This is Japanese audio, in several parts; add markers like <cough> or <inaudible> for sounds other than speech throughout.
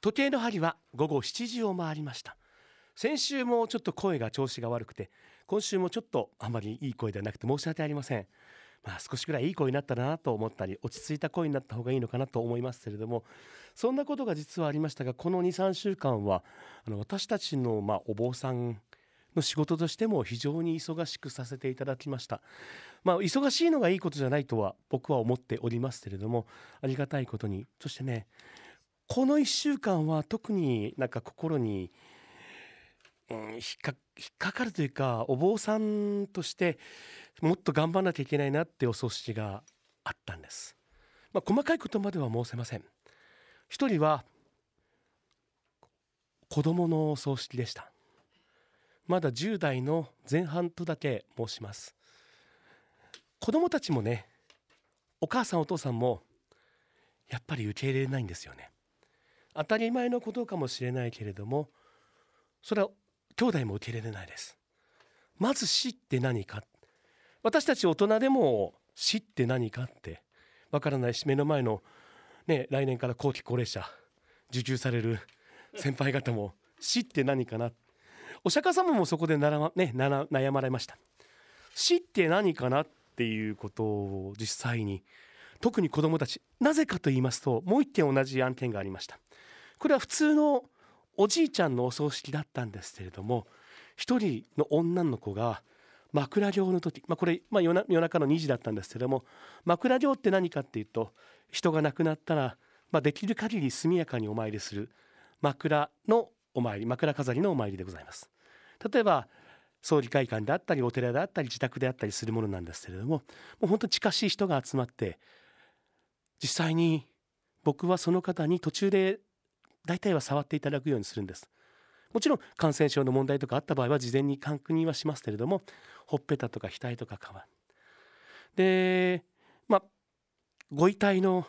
時計の針は午後7時を回りました。先週もちょっと声が調子が悪くて今週もちょっとあまりいい声ではなくて申し訳ありません。まあ少しぐらいいい声になったなと思ったり落ち着いた声になった方がいいのかなと思いますけれどもそんなことが実はありましたがこの23週間はあの私たちのまあお坊さんの仕事としても非常に忙しくさせていただきました。まあ忙しいのがいいことじゃないとは僕は思っておりますけれどもありがたいことにそしてねこの1週間は特になんか心に、うん、引っか引っかかるというかお坊さんとしてもっと頑張らなきゃいけないなってお葬式があったんです、まあ、細かいことまでは申せません。一人は子供のお葬式でした。まだ10代の前半とだけ申します。子供たちもねお母さんお父さんもやっぱり受け入れないんですよね。当たり前のことかもしれないけれどもそれは兄弟も受け入れれないです。まず死って何か？私たち大人でも死って何かってわからないし目の前のね来年から後期高齢者受給される先輩方も死って何かな？お釈迦様もそこでなら、まね、悩まれました。死って何かなっていうことを実際に特に子どもたちなぜかと言いますともう一点同じ案件がありました。これは普通のおじいちゃんのお葬式だったんですけれども一人の女の子が枕業の時、まあ、これ、まあ、夜中の2時だったんですけども枕業って何かっていうと人が亡くなったら、まあ、できる限り速やかにお参りする枕のお参り枕飾りのお参りでございます。例えば葬儀会館であったりお寺であったり自宅であったりするものなんですけれどももう本当に近しい人が集まって実際に僕はその方に途中で大体は触っていただくようにするんです。もちろん感染症の問題とかあった場合は事前に確認はしますけれどもほっぺたとか額とか皮。でまあご遺体の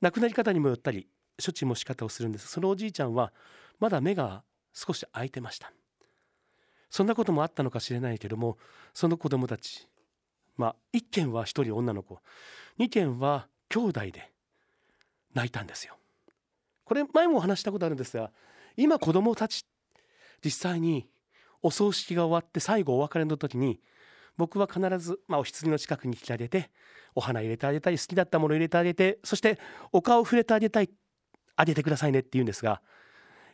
亡くなり方にもよったり処置も仕方をするんです。そのおじいちゃんはまだ目が少し開いてました。そんなこともあったのかしれないけどもその子供たちまあ1件は1人女の子2件は兄弟で泣いたんですよ。これ前もお話したことあるんですが今子供たち実際にお葬式が終わって最後お別れの時に僕は必ず、まあ、お棺の近くに来てあげてお花入れてあげたい好きだったもの入れてあげてそしてお顔触れてあげたいあげてくださいねって言うんですが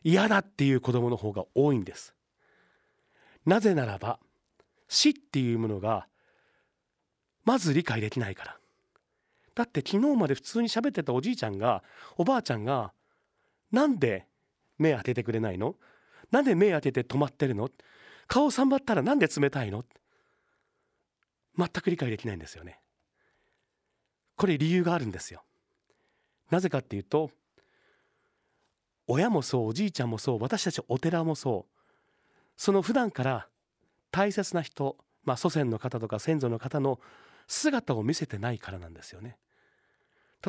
嫌だっていう子供の方が多いんです。なぜならば死っていうものがまず理解できないから。だって昨日まで普通に喋ってたおじいちゃんがおばあちゃんがなんで目当ててくれないの？なんで目当てて止まってるの？顔さんばったらなんで冷たいの？全く理解できないんですよね。これ理由があるんですよ。なぜかっていうと親もそうおじいちゃんもそう私たちお寺もそう。その普段から大切な人、まあ、祖先の方とか先祖の方の姿を見せてないからなんですよね。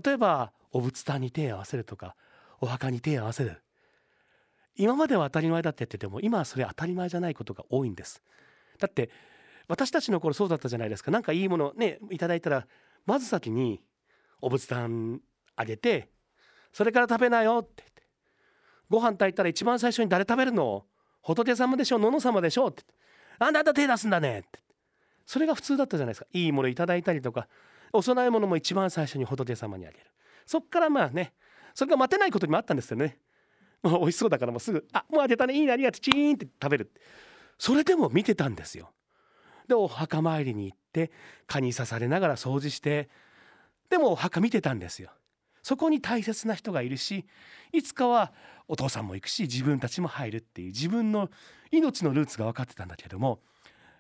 例えばお仏壇に手を合わせるとかお墓に手を合わせる。今までは当たり前だって言ってても今はそれ当たり前じゃないことが多いんです。だって私たちの頃そうだったじゃないですか。何かいいものねいただいたらまず先にお仏壇あげてそれから食べなよって言って。ご飯炊いたら一番最初に誰食べるの？仏様でしょ？う野々様でしょうって。あんた手出すんだねって。それが普通だったじゃないですか。いいものいただいたりとかお供え物も一番最初に仏様にあげる。そっからまあねそれが待てないことにもあったんですよね。<laughs> もう美味しそうだからもうすぐ「あもうあげたね。いいねありがとう。チーン」って食べる。それでも見てたんですよ。でお墓参りに行って蚊に刺されながら掃除してでもお墓見てたんですよ。そこに大切な人がいるしいつかはお父さんも行くし自分たちも入るっていう自分の命のルーツが分かってたんだけども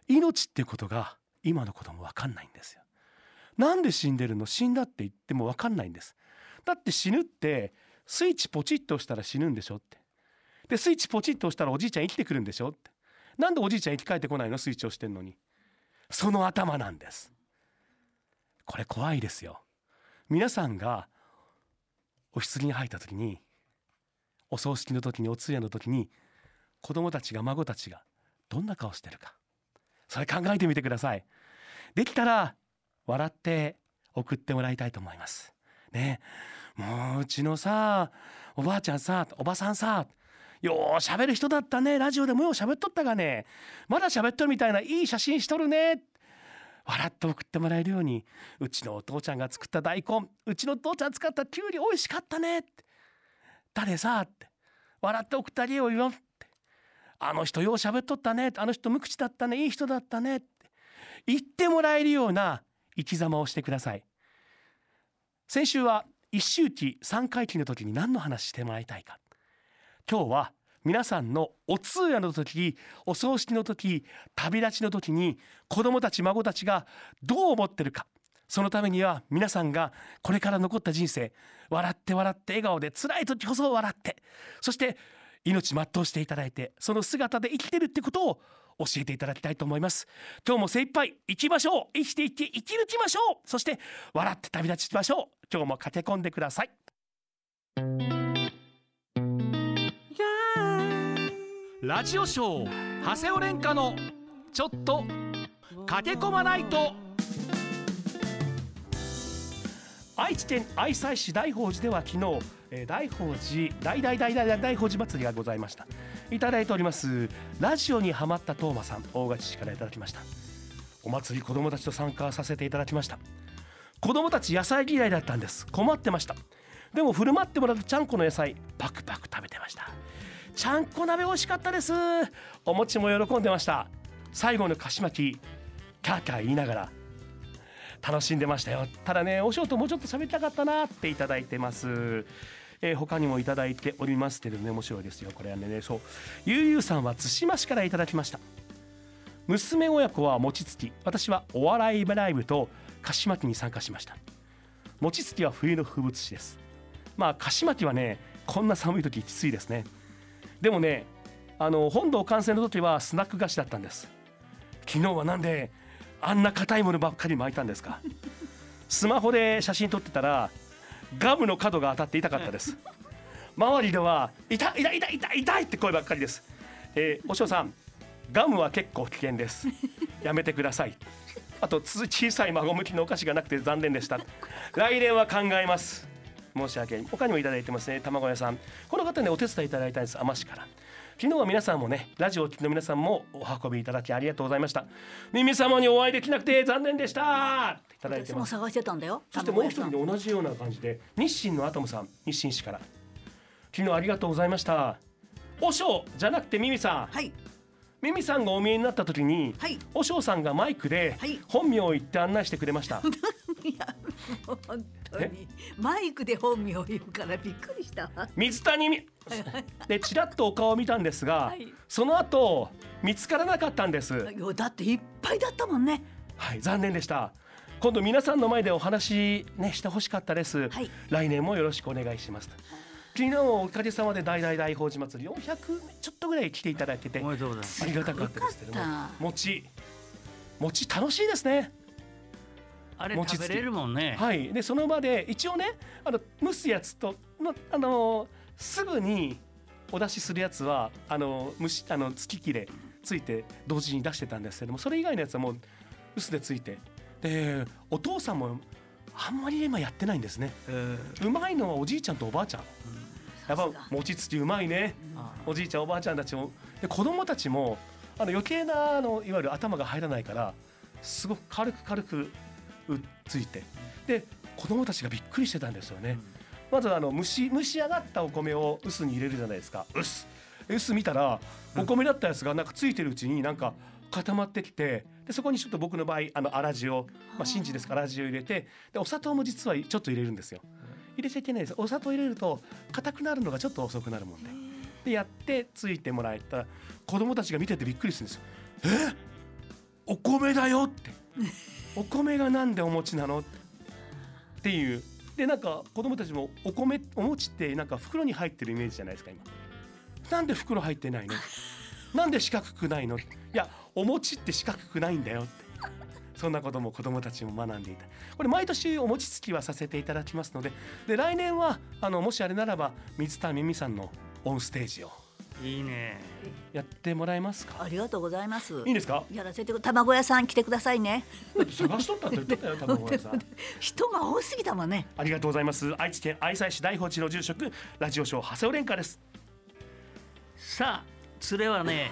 命っていうことが今の子供分かんないんですよ。なんで死んでるの？死んだって言っても分かんないんです。だって死ぬってスイッチポチッと押したら死ぬんでしょって。でスイッチポチッと押したらおじいちゃん生きてくるんでしょって。なんでおじいちゃん生き返ってこないの？スイッチ押してんのに。その頭なんです。これ怖いですよ。皆さんがお棺に入った時にお葬式の時にお通夜の時に子供たちが孫たちがどんな顔してるか。それ考えてみてください。できたら笑って送ってもらいたいと思います。ね。もううちのさおばあちゃんさおばさんさよう喋る人だったね。ラジオでもよう喋っとったがね。まだ喋っとるみたいないい写真しとるね。笑って送ってもらえるようにうちのお父ちゃんが作った大根うちのお父ちゃん使ったきゅうり美味しかったね。って誰さって笑って送ってあげようよ。ってあの人よう喋っとったね。あの人無口だったね。いい人だったね。って言ってもらえるような生き様をしてください。先週は一周期三回忌の時に何の話してもらいたいか。今日は皆さんのお通夜の時お葬式の時旅立ちの時に子供たち孫たちがどう思ってるか。そのためには皆さんがこれから残った人生笑って笑って笑顔で辛い時こそ笑ってそして命全うしていただいてその姿で生きてるってことを教えていただきたいと思います。今日も精一杯生きましょう。生きていって生き抜きましょう。そして笑って旅立ちましょう。今日も駆け込んでください。ラジオショー長谷尾廉歌のちょっと駆け込まないと。愛知県愛西市大宝寺では昨日、えー、大宝寺大大大大大大宝寺祭りがございました。いただいておりますラジオにハマったトーマさん大勝市からいただきました。お祭り子供たちと参加させていただきました。子供たち野菜嫌いだったんです。困ってました。でも振る舞ってもらったちゃんこの野菜パクパク食べてました。ちゃんこ鍋美味しかったです。お餅も喜んでました。最後の菓子巻きキャーキャー言いながら楽しんでましたよ。ただねお仕事もうちょっと喋りたかったなっていただいてます。えー、他にもいただいておりますけどね面白いですよ。これはねそう。ゆうゆうさんは対馬市からいただきました。娘親子は餅つき。私はお笑いライブと菓子巻きに参加しました。餅つきは冬の風物詩です。まあ菓子巻きはねこんな寒い時きついですね。でもねあの本堂完成の時はスナック菓子だったんです。昨日はなんであんな硬いものばっかり巻いたんですか。スマホで写真撮ってたらガムの角が当たって痛かったです。周りでは痛い痛い痛い痛い痛いって声ばっかりです、えー、お嬢さんガムは結構危険です。やめてください。あと小さい孫向きのお菓子がなくて残念でした。来年は考えます。申し訳他にもいただいてますね。卵屋さん。この方ねお手伝いいただいたんです。海士から。昨日は皆さんもねラジオを聴きの皆さんもお運びいただきありがとうございました。耳様にお会いできなくて残念でした。いただいてます。探してたんだよ。そしてもう一人で同じような感じで日清のアトムさん日清市から。昨日ありがとうございました。おしょうじゃなくてミミさん。はい。ミミさんがお見えになった時に、はい、おしょうさんがマイクで本名を言って案内してくれました。<laughs> いや本当に。マイクで本名を言うからびっくりした。水谷み <laughs> でちらっとお顔を見たんですが、はい、その後見つからなかったんです。だっていっぱいだったもんね。はい残念でした。今度皆さんの前でお話ねしてほしかったです、はい、来年もよろしくお願いします昨日おかげさまで大大大宝寺祭り400ちょっとぐらい来ていただいててありがたかったですけども。餅。餅楽しいですねあれ食べれるもんね。はい。でその場で一応ね、あの蒸すやつとのあのすぐにお出しするやつはあの蒸しあの月切れついて同時に出してたんですけども、それ以外のやつはもう薄でついて、でお父さんもあんまり今やってないんですね。うまいのはおじいちゃんとおばあちゃん。やっぱ餅つきうまいね。おじいちゃんおばあちゃんたちもで子供たちもあの余計なあのいわゆる頭が入らないからすごく軽く軽くついて。で子供たちがびっくりしてたんですよね、まずあの蒸し蒸し上がったお米を臼に入れるじゃないですか。臼臼見たらお米だったやつがなんかついてるうちになんか固まってきてでそこにちょっと僕の場合あの粗塩まあ真珠ですから粗塩入れてでお砂糖も実はちょっと入れるんですよ。入れちゃいけないです。お砂糖入れると硬くなるのがちょっと遅くなるもんで。でやってついてもらえた子供たちが見ててびっくりするんですよえ？お米だよってお米がなんでお餅なのっていう。でなんか子供たちもお米お餅ってなんか袋に入ってるイメージじゃないですか今。なんで袋入ってないの？なんで四角くないの？いやお餅って四角くないんだよって。そんなことも子供たちも学んでいた。これ毎年お餅つきはさせていただきますので。で来年はあのもしあれならば水田美美さんのオンステージをいいね。やってもらえますか？ありがとうございます。いいんですか？やらせてく卵屋さん来てくださいね。探しとったって言ってたよ卵屋さん。<laughs> 人が多すぎたもんね。ありがとうございます。愛知県愛西市大宝寺の住職ラジオショー長谷尾廉歌です。さあ連れはね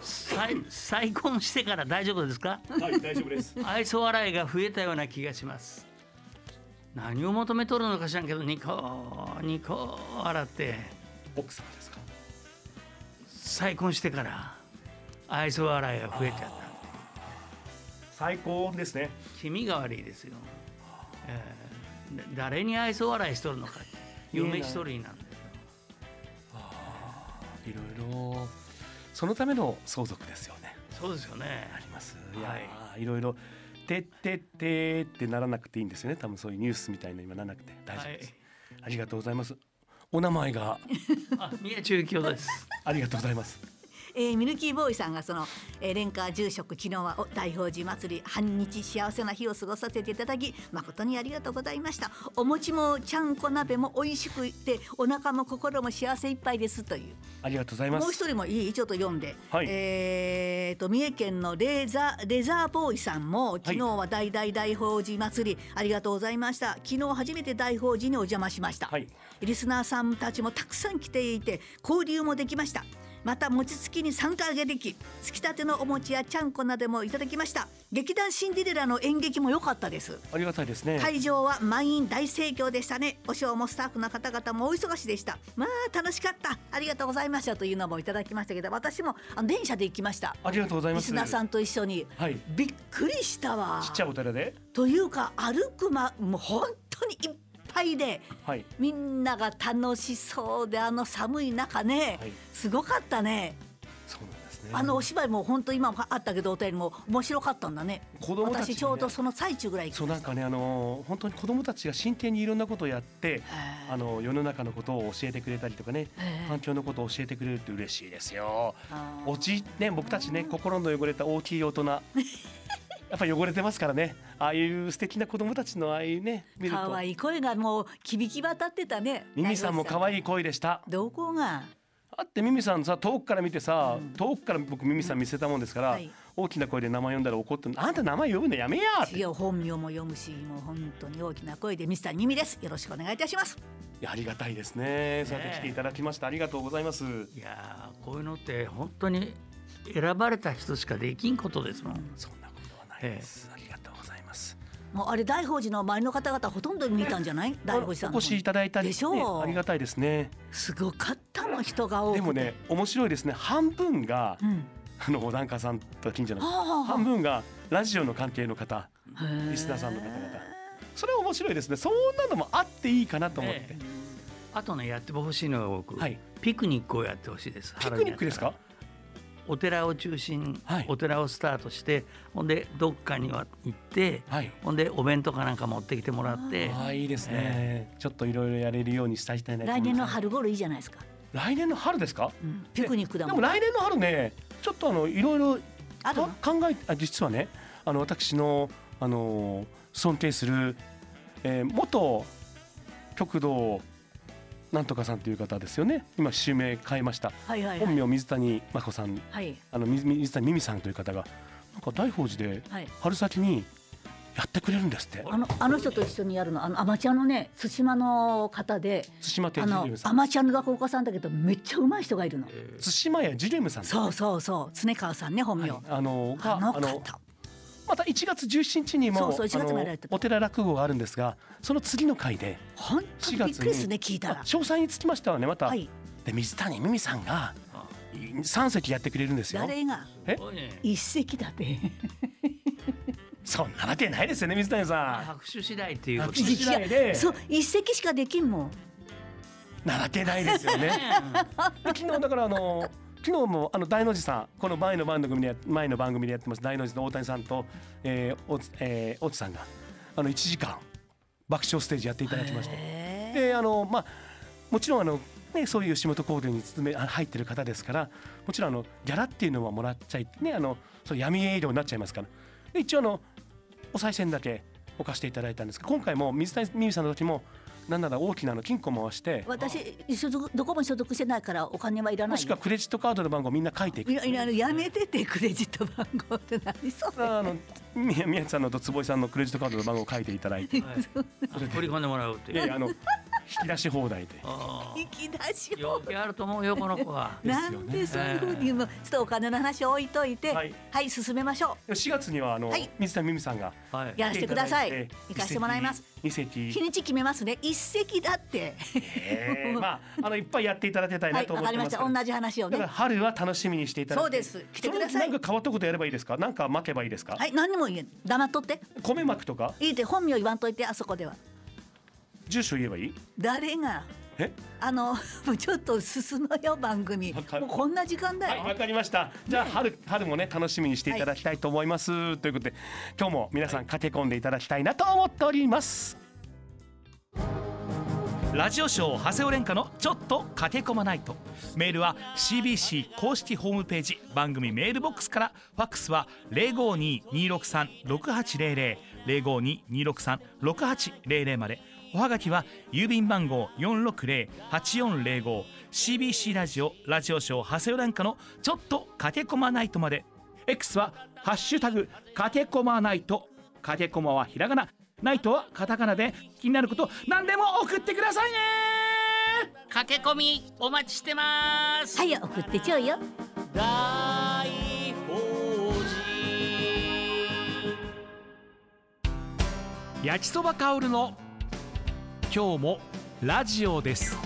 再再婚してから大丈夫ですか？はい大丈夫です。愛想笑いが増えたような気がします。何を求めとるのか知らんけどニコニコ笑って。奥様ですか？再婚してから愛想笑いが増えちゃった。最高ですね。君が悪いですよ、えーだ誰に愛想笑いしとるのか嫁一人なんだよ。いろいろそのための相続ですよね。そうですよね。あります。いやはい。ーいろいろてってってってならなくていいんですよね。多分そういうニュースみたいな今ならなくて。大丈夫です、ありがとうございますお名前が。あ宮中京です。<laughs> ありがとうございます。えーミルキーボーイさんがその、えー、廉価住職昨日はお大宝寺祭り半日幸せな日を過ごさせていただき誠にありがとうございました。お餅もちゃんこ鍋も美味しくてお腹も心も幸せいっぱいですという。ありがとうございます。もう一人もいいちょっと読んで、はい。えーと三重県のレーザーレザーボーイさんも昨日は大大大宝寺祭りありがとうございました。昨日初めて大宝寺にお邪魔しました、はいリスナーさんたちもたくさん来ていて交流もできました。また餅つきに参加ができつきたてのお餅やちゃんこなどもいただきました。劇団シンデレラの演劇も良かったです。ありがたいですね。会場は満員大盛況でしたね。おショーもスタッフの方々もお忙しでした。まあ楽しかった。ありがとうございましたというのもいただきましたけど私もあの電車で行きました。ありがとうございます。リスナーさんと一緒に。はい。びっくりしたわ。ちっちゃいお寺で？というか歩くまもう本当にいっぱいではい。みんなが楽しそうであの寒い中ね、はい。すごかったね。そうなんですね。あのお芝居も本当今もあったけどお便りも面白かったんだね。子供たちがね。私ちょうどその最中ぐらいそうなんかねあの本当に子供たちが真剣にいろんなことをやってあの世の中のことを教えてくれたりとかね環境のことを教えてくれるって嬉しいですよ。おじね僕たちね心の汚れた大きい大人 <laughs> やっぱり汚れてますからね。ああいう素敵な子供たちのああいうね見ると。可愛い声がもう響き渡ってたね。ミミさんも可い愛い声でした。どこが？だってミミさんさ遠くから見てさ、遠くから僕ミミさん見せたもんですから、はい。大きな声で名前呼んだら怒ってあんた名前呼ぶのやめやって。いや本名も読むしもう本当に大きな声でミスターミミです。よろしくお願いいたします。いやありがたいですね。そうやって来ていただきました。ありがとうございます。いやーこういうのって本当に選ばれた人しかできんことですもん、そんなことはないです、ありがとうございます。もうあれ大宝寺の周りの方々ほとんど見たんじゃない？大宝寺さんのお越しいただいたりでしょう。ねありがたいですね。すごかったもん人が多くて。でもね面白いですね。半分が、うん。あのお檀家さんと近所のはあはあ半分がラジオの関係の方。リスナーさんの方々。それは面白いですね。そんなのもあっていいかなと思って、えあとねやってほしいのが僕、はい。ピクニックをやってほしいです。ピクニックですか？お寺を中心、はい。お寺をスタートしてほんでどっかには行って、はい。ほんでお弁当かなんか持ってきてもらって。ああいいですね、ちょっといろいろやれるようにしたいたいなと思います来年の春頃いいじゃないですか、来年の春ですか？うん。ピクニックだもん。でも来年の春ねちょっとあのいろいろあるの？か考えあ実はねあの私のあの尊敬する、えー元極道なんとかさんという方ですよね。今襲名変えました。はいはいはい。本名水谷真子さん。はい。あの水水谷美美さんという方がなんか大宝寺ではい。春先にやってくれるんですって。あのあの人と一緒にやるの。あのアマチュアのね対馬の方で対馬亭アマチュアの落語家さんだけどめっちゃ上手い人がいるの。対馬屋ジュレムさん。そうそうそう。常川さんね本名、はい。あのがあのあの方また1月17日にもそうそう1月あのもやられてたお寺落語があるんですがその次の回で本当にびっくりですね聞いた詳細につきましてはねまた、はい。で水谷美美さんが3席やってくれるんですよ。誰が？え？一席だって。<laughs> そんなわけないですよね水谷さ拍手次第っていう拍手次第で。そう一席しかできんもん。んなわけないですよね。で昨日だからあの昨日もあの大の字さんこの前の番組でや前の番組でやってます大の字の大谷さんと、えー、おつえー、おつさんがあの1時間爆笑ステージやっていただきまして。へであのまあもちろんあのねそういう吉本興業に勤めあ入ってる方ですからもちろんあのギャラっていうのはもらっちゃいねあのそう闇営業になっちゃいますから。で一応あのお賽銭だけ置かせていただいたんですが今回も水谷美美さんの時もなんなら大きなあの金庫回して私所属どこも所属してないからお金はいらない。よもしくはクレジットカードの番号みんな書いていく。いやいややめててクレジット番号って何それ。あの宮宮地さんのと坪井さんのクレジットカードの番号を書いていただいて。い。はい、取り込んでもらうっていう。やいやあの引き出し放題で。あ引き出しー余計あると思うよこの子は。な <laughs> んでそういうふうにもうちょっとお金の話置いといてははいい、進めましょ4月にはあの、はい。水田美美さんがはい。やらせてください。行かせてもらいます。二席。う日にち決めますね。一席だって。えー。まああのいっぱいやっていただきたいはないと思ってますわかりました。同じ話をだからね春は楽しみにしていただいて。そうです。来てください。なんか変わったことやればいいですか？なんか巻けばいいですか、はい何にも言えん。黙っとって。米巻くとか？いいって本名言わんといてあそこでは住所言えばいい？誰が？え？あのもう <laughs> ちょっと進むよ番組。もうこんな時間だよ、はいわかりました。じゃあ春春もね楽しみにしていただきたいと思います、ということで今日も皆さん駆け込んでいただきたいなと思っております。ラジオショー長谷尾廉歌のちょっと駆け込まないと。メールは CBC 公式ホームページ番組メールボックスから。ファックスは052-263-6800 052-263-6800までおはがきは郵便番号460-8405 CBC ラジオラジオショー長谷尾廉歌のちょっと駆け込まないとまで。X はハッシュタグ駆け込まないと駆け込まはひらがな。ナイトはカタカナで気になること何でも送ってくださいね。駆け込みお待ちしてます。はい送ってちょうよ。大宝焼きそば香るの今日もラジオです。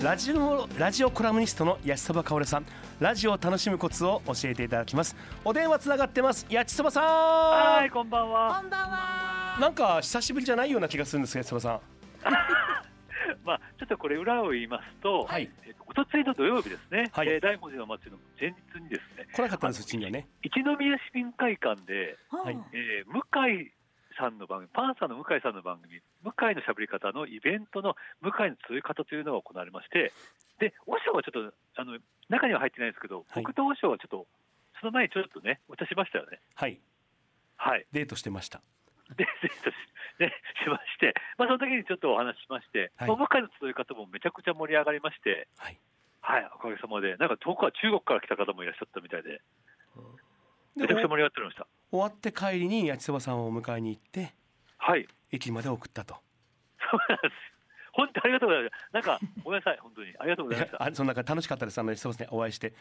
ラジオラジオコラムニストの焼きそば香るさん。ラジオを楽しむコツを教えていただきます。お電話つながってます。焼きそばさん。はい、こんばんは。こんばんは。なんか久しぶりじゃないような気がするんですけど焼きそば <laughs> まあ、ちょっとこれ裏を言いますと、はい。えっと、おとついの土曜日ですね、はい。えー大文字の祭りの前日にですね、さん来なかったんですうちにはね一宮市民会館で、はい。えー向井さんの番組、パンサーの向井さんの番組、向井のしゃべり方のイベントの向井の通い方というのが行われまして、で、和尚はちょっと、あの中には入ってないんですけど、はい。僕と和尚はちょっと、その前にちょっとね、お茶しましたよね。はい。はい。デートしてました。で、デートし,、ね、しまして、まあ、その時にちょっとお話ししまして、はい。まあ向井の集い方もめちゃくちゃ盛り上がりまして、はい。はい、おかげさまで、なんか遠くは中国から来た方もいらっしゃったみたいで、でめちゃくちゃ盛り上がってました。終わって帰りに焼きそばさんを迎えに行ってはい、駅まで送ったとそうなんです。本当ありがとうございます。なんか、<laughs> ごめんなさい、本当に。ありがとうございました。あその中楽しかったですあのそばさんにお会いして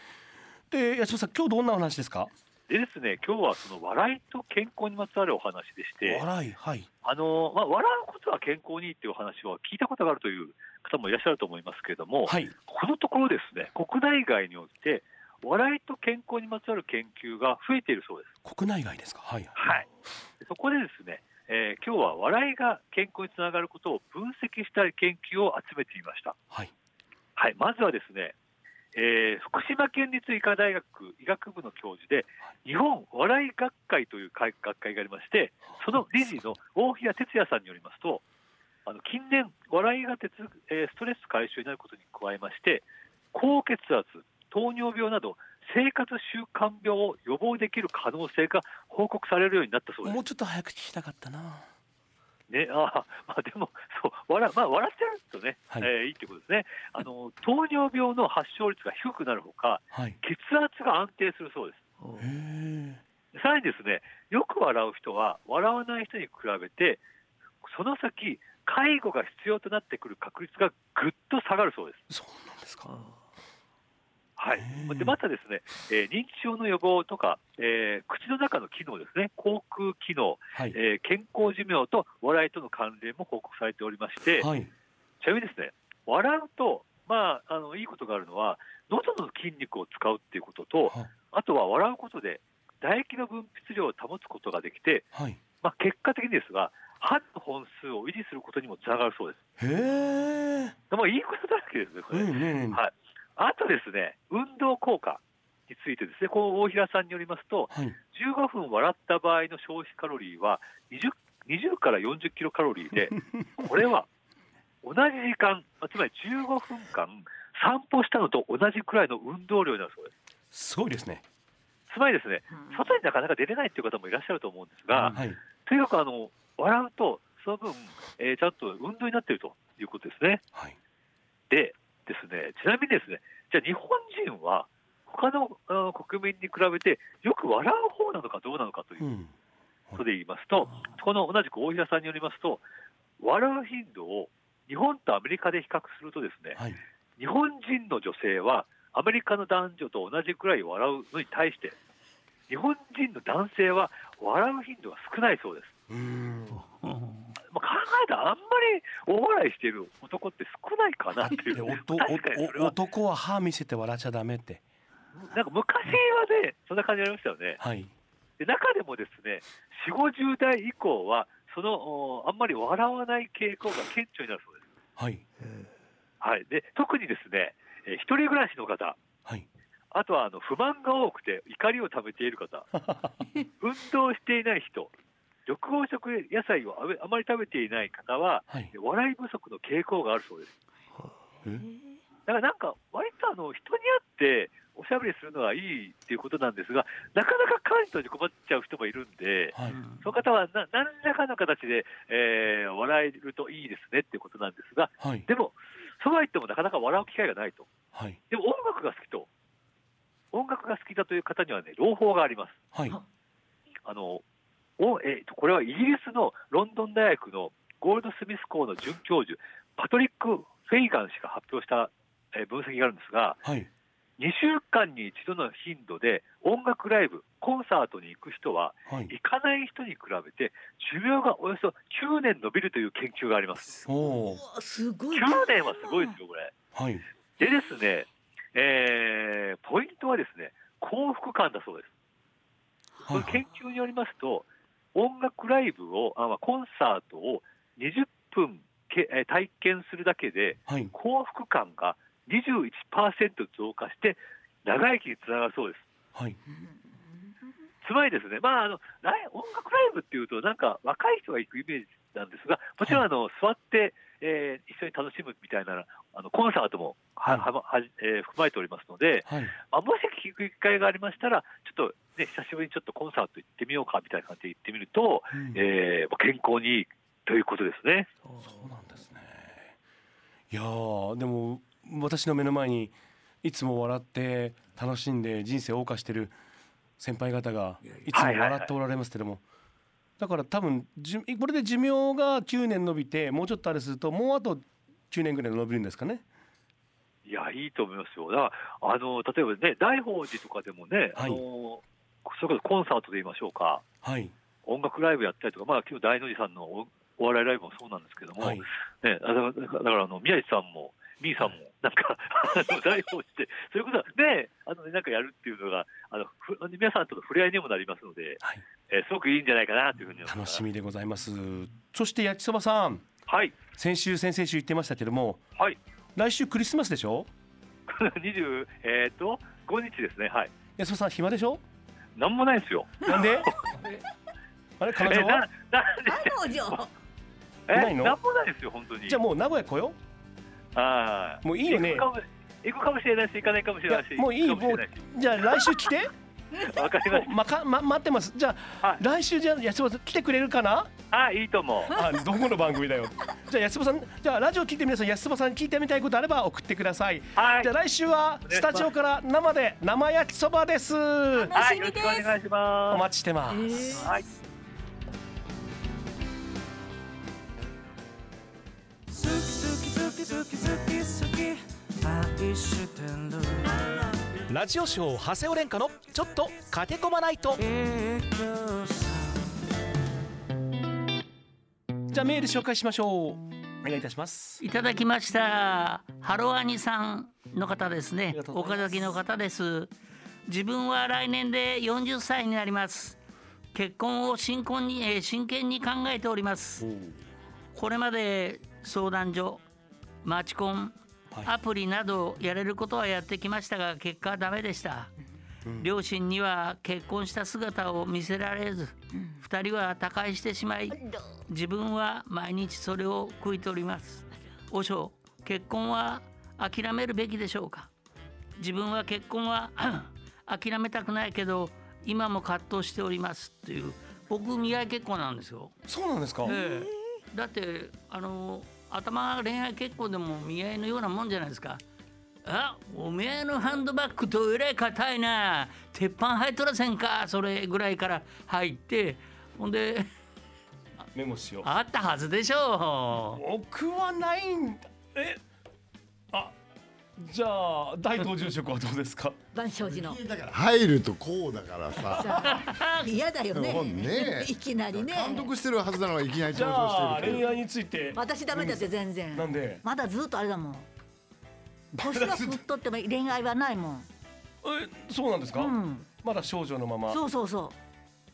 で焼きそばさん今日どんなお話ですか？でですね、今日はその笑いと健康にまつわるお話でして、笑い？はいあのまあ、笑うことは健康にいいっていうお話は聞いたことがあるという方もいらっしゃると思いますけれども、はいこのところですね、国内外において、笑いと健康にまつわる研究が増えているそうです。国内外ですか？はい。はい、でそこでですね、えー今日は笑いが健康につながることを分析した研究を集めてみました。はい。はい、まずはですね、えー福島県立医科大学医学部の教授で、日本笑い学会という会学会がありまして、その理事の大平哲也さんによりますと、あの近年、笑いが鉄、えーストレス解消になることに加えまして、高血圧、糖尿病など、生活習慣病を予防できる可能性が報告されるようになったそうです。も。うちょっと早く聞きたかったな。ね、あ <laughs> まあ、でもそう笑,、まあ、笑ってるとね、はい。いえーいいってことですね。あの、糖尿病の発症率が低くなるほか、はい。血圧が安定するそうです。さらにですね、よく笑う人は、笑わない人に比べて、その先、介護が必要となってくる確率がぐっと下がるそうです。そうなんですかはい。でまたですね、えー認知症の予防とか、えー口の中の機能ですね、口腔機能、はい。えー健康寿命と笑いとの関連も報告されておりまして、はい。ちなみにですね、笑うと、まあ、あのいいことがあるのは、喉の筋肉を使うっていうことと、はあとは笑うことで、唾液の分泌量を保つことができて、はい。まあ、結果的にですが、歯の本数を維持することにもつながるそうです。へえまあ、いいことだらけですね、これ。うんねはい、あとですね、運動効果についてですね、こう大平さんによりますと、はい。15分笑った場合の消費カロリーは20、20から40キロカロリーで、<laughs> これは同じ時間、まあつまり15分間、散歩したのと同じくらいの運動量だそうです。すごいですね。つまりですね、外になかなか出れないという方もいらっしゃると思うんですが、はい。とにかくあの笑うと、その分、えーちゃんと運動になっているということですね。はい。でですね、ちなみにですね、じゃあ日本人は他の国民に比べてよく笑う方なのかどうなのかといううん。ことで言いますと、この同じく大平さんによりますと、笑う頻度を日本とアメリカで比較するとですね、はい。日本人の女性はアメリカの男女と同じくらい笑うのに対して、日本人の男性は笑う頻度が少ないそうです。うん。うんまあ、考えたらあんまり大笑いしている男って少ないかなっていう。男は歯見せて笑っちゃダメって。なんか昔はねそんな感じありましたよね。はい。で中でもですね4 5 0代以降はそのおあんまり笑わない傾向が顕著になるそうです、はい。はい、で特にですね、えー一人暮らしの方。はいあとはあの不満が多くて怒りを溜めている方。<laughs> 運動していない人。緑黄色野菜をあべあまり食べていない方ははい。笑い不足の傾向があるそうです。だからなんか、割とあの人に会っておしゃべりするのはいいっていうことなんですが、なかなか関東に困っちゃう人もいるんで、はい。その方はな何らかの形で、えー笑えるといいですねっていうことなんですが、はい。でも、そうは言ってもなかなか笑う機会がないと。はい。でも楽が好きだという方にはね、朗報があります。はい。あ。のおえーとこれはイギリスのロンドン大学のゴールドスミス校の准教授、パトリック・フェイガン氏が発表した、えー分析があるんですが、はい。2週間に一度の頻度で音楽ライブ、コンサートに行く人は、はい。行かない人に比べて、寿命がおよそ9年伸びるという研究があります。おすごい。9年はすごいですよ、これ。はい。でですね、えーポイントはですね、幸福感だそうです。こはいれ研究によりますと、音楽ライブを、あまあコンサートを20分けえー体験するだけで、はい幸福感が21%増加して、長生きにつながるそうです。はいつまりですね、まあ、あの音楽ライブっていうと、なんか若い人が行くイメージなんですが、もちろんあの、座って、えー一緒に楽しむみたいなあのコンサートもは、はい。はまはじえー含まれておりますので、はい。まあ、もし聞く機会がありましたら、ちょっと、ね、久しぶりにちょっとコンサート行ってみようかみたいな感じで行ってみると、うん。えーまあ健康にいいということですね。そうなんですね。いやーでも私の目の前にいつも笑って楽しんで人生を謳歌してる先輩方がいつも笑っておられますけどもだから多分じゅこれで寿命が9年伸びてもうちょっとあれするともうあと9年ぐらい伸びるんですかね。いや、いいと思いますよ。だから、あの例えばね、大宝寺とかでもね、はい。あのそれこそコンサートで言いましょうか、はい。音楽ライブやったりとか、まあ、今日大の字さんのおお笑いライブもそうなんですけども、はい。ね、あだからだからあの宮地さんも、みーさんも、なんか、あの大宝寺で、そういうことはね、あのなんかやるっていうのが、あのふ皆さんとの触れ合いにもなりますので、はい。えーすごくいいんじゃないかなというふうに思います。楽しみでございます。そして焼きそばさんはい、先週先々週言ってましたけどもはい、来週クリスマスでしょ？<laughs> 20、えっ、と、5日ですね、はい。安そばさん暇でしょ？なんもないですよ。なんで？<laughs> あれ彼女は？なんで？彼女。えないの？なんもないですよ、本当に。じゃあもう名古屋来よはい。もういいよね。行くかも行くかもしれないし、行かないかもしれないし。もういいもしれないし。じゃあ来週来て。<laughs> わかりましまか、ま、待ってます。じゃあ、はい。来週じゃあ安尾さん来てくれるかな？た。はい、いいと思う。<laughs> あどこの番組だよじゃあ安尾さんじゃあラジオ聞いて皆さん安尾さんに聞いてみたいことあれば送ってくださいはいじゃあ来週はスタジオから生で生焼きそばですおはい、楽しみですよろしくお願いします。待ちしてます、はい。好き好き好き好き好き好き愛してるラジオショー長谷尾廉歌のちょっと駆け込まないといくじゃあメール紹介しましょう。お願いいたします。いただきました。ハロアニさんの方ですね。岡崎の方です。自分は来年で40歳になります。結婚を真剣に、えー真剣に考えております。これまで相談所マチコンはい。アプリなどやれることはやってきましたが結果はダメでした、両親には結婚した姿を見せられず、二人は他界してしまい自分は毎日それを悔いております。和尚結婚は諦めるべきでしょうか？自分は結婚は <clears throat> 諦めたくないけど今も葛藤しております。という僕見合い結婚なんですよ。そうなんですか、ええ。だってあの頭が恋愛結婚でも見合いのようなもんじゃないですかあおめえのハンドバッグとえらい硬いな。鉄板入っとらせんかそれぐらいから入って。ほんでメモしよう。あったはずでしょ僕はないんだ。えあじゃあ大東住職はどうですか？万象寺の。入るとこうだからさ。<laughs> 嫌だよね。ね。いきなりね。監督してるはずなのがいきなりじ登場してる恋愛について。私ダメだって全然。なんで？まだずっとあれだもん年は振っとっても恋愛はないもん。えそうなんですか、うん。まだ少女のまま。そうそうそ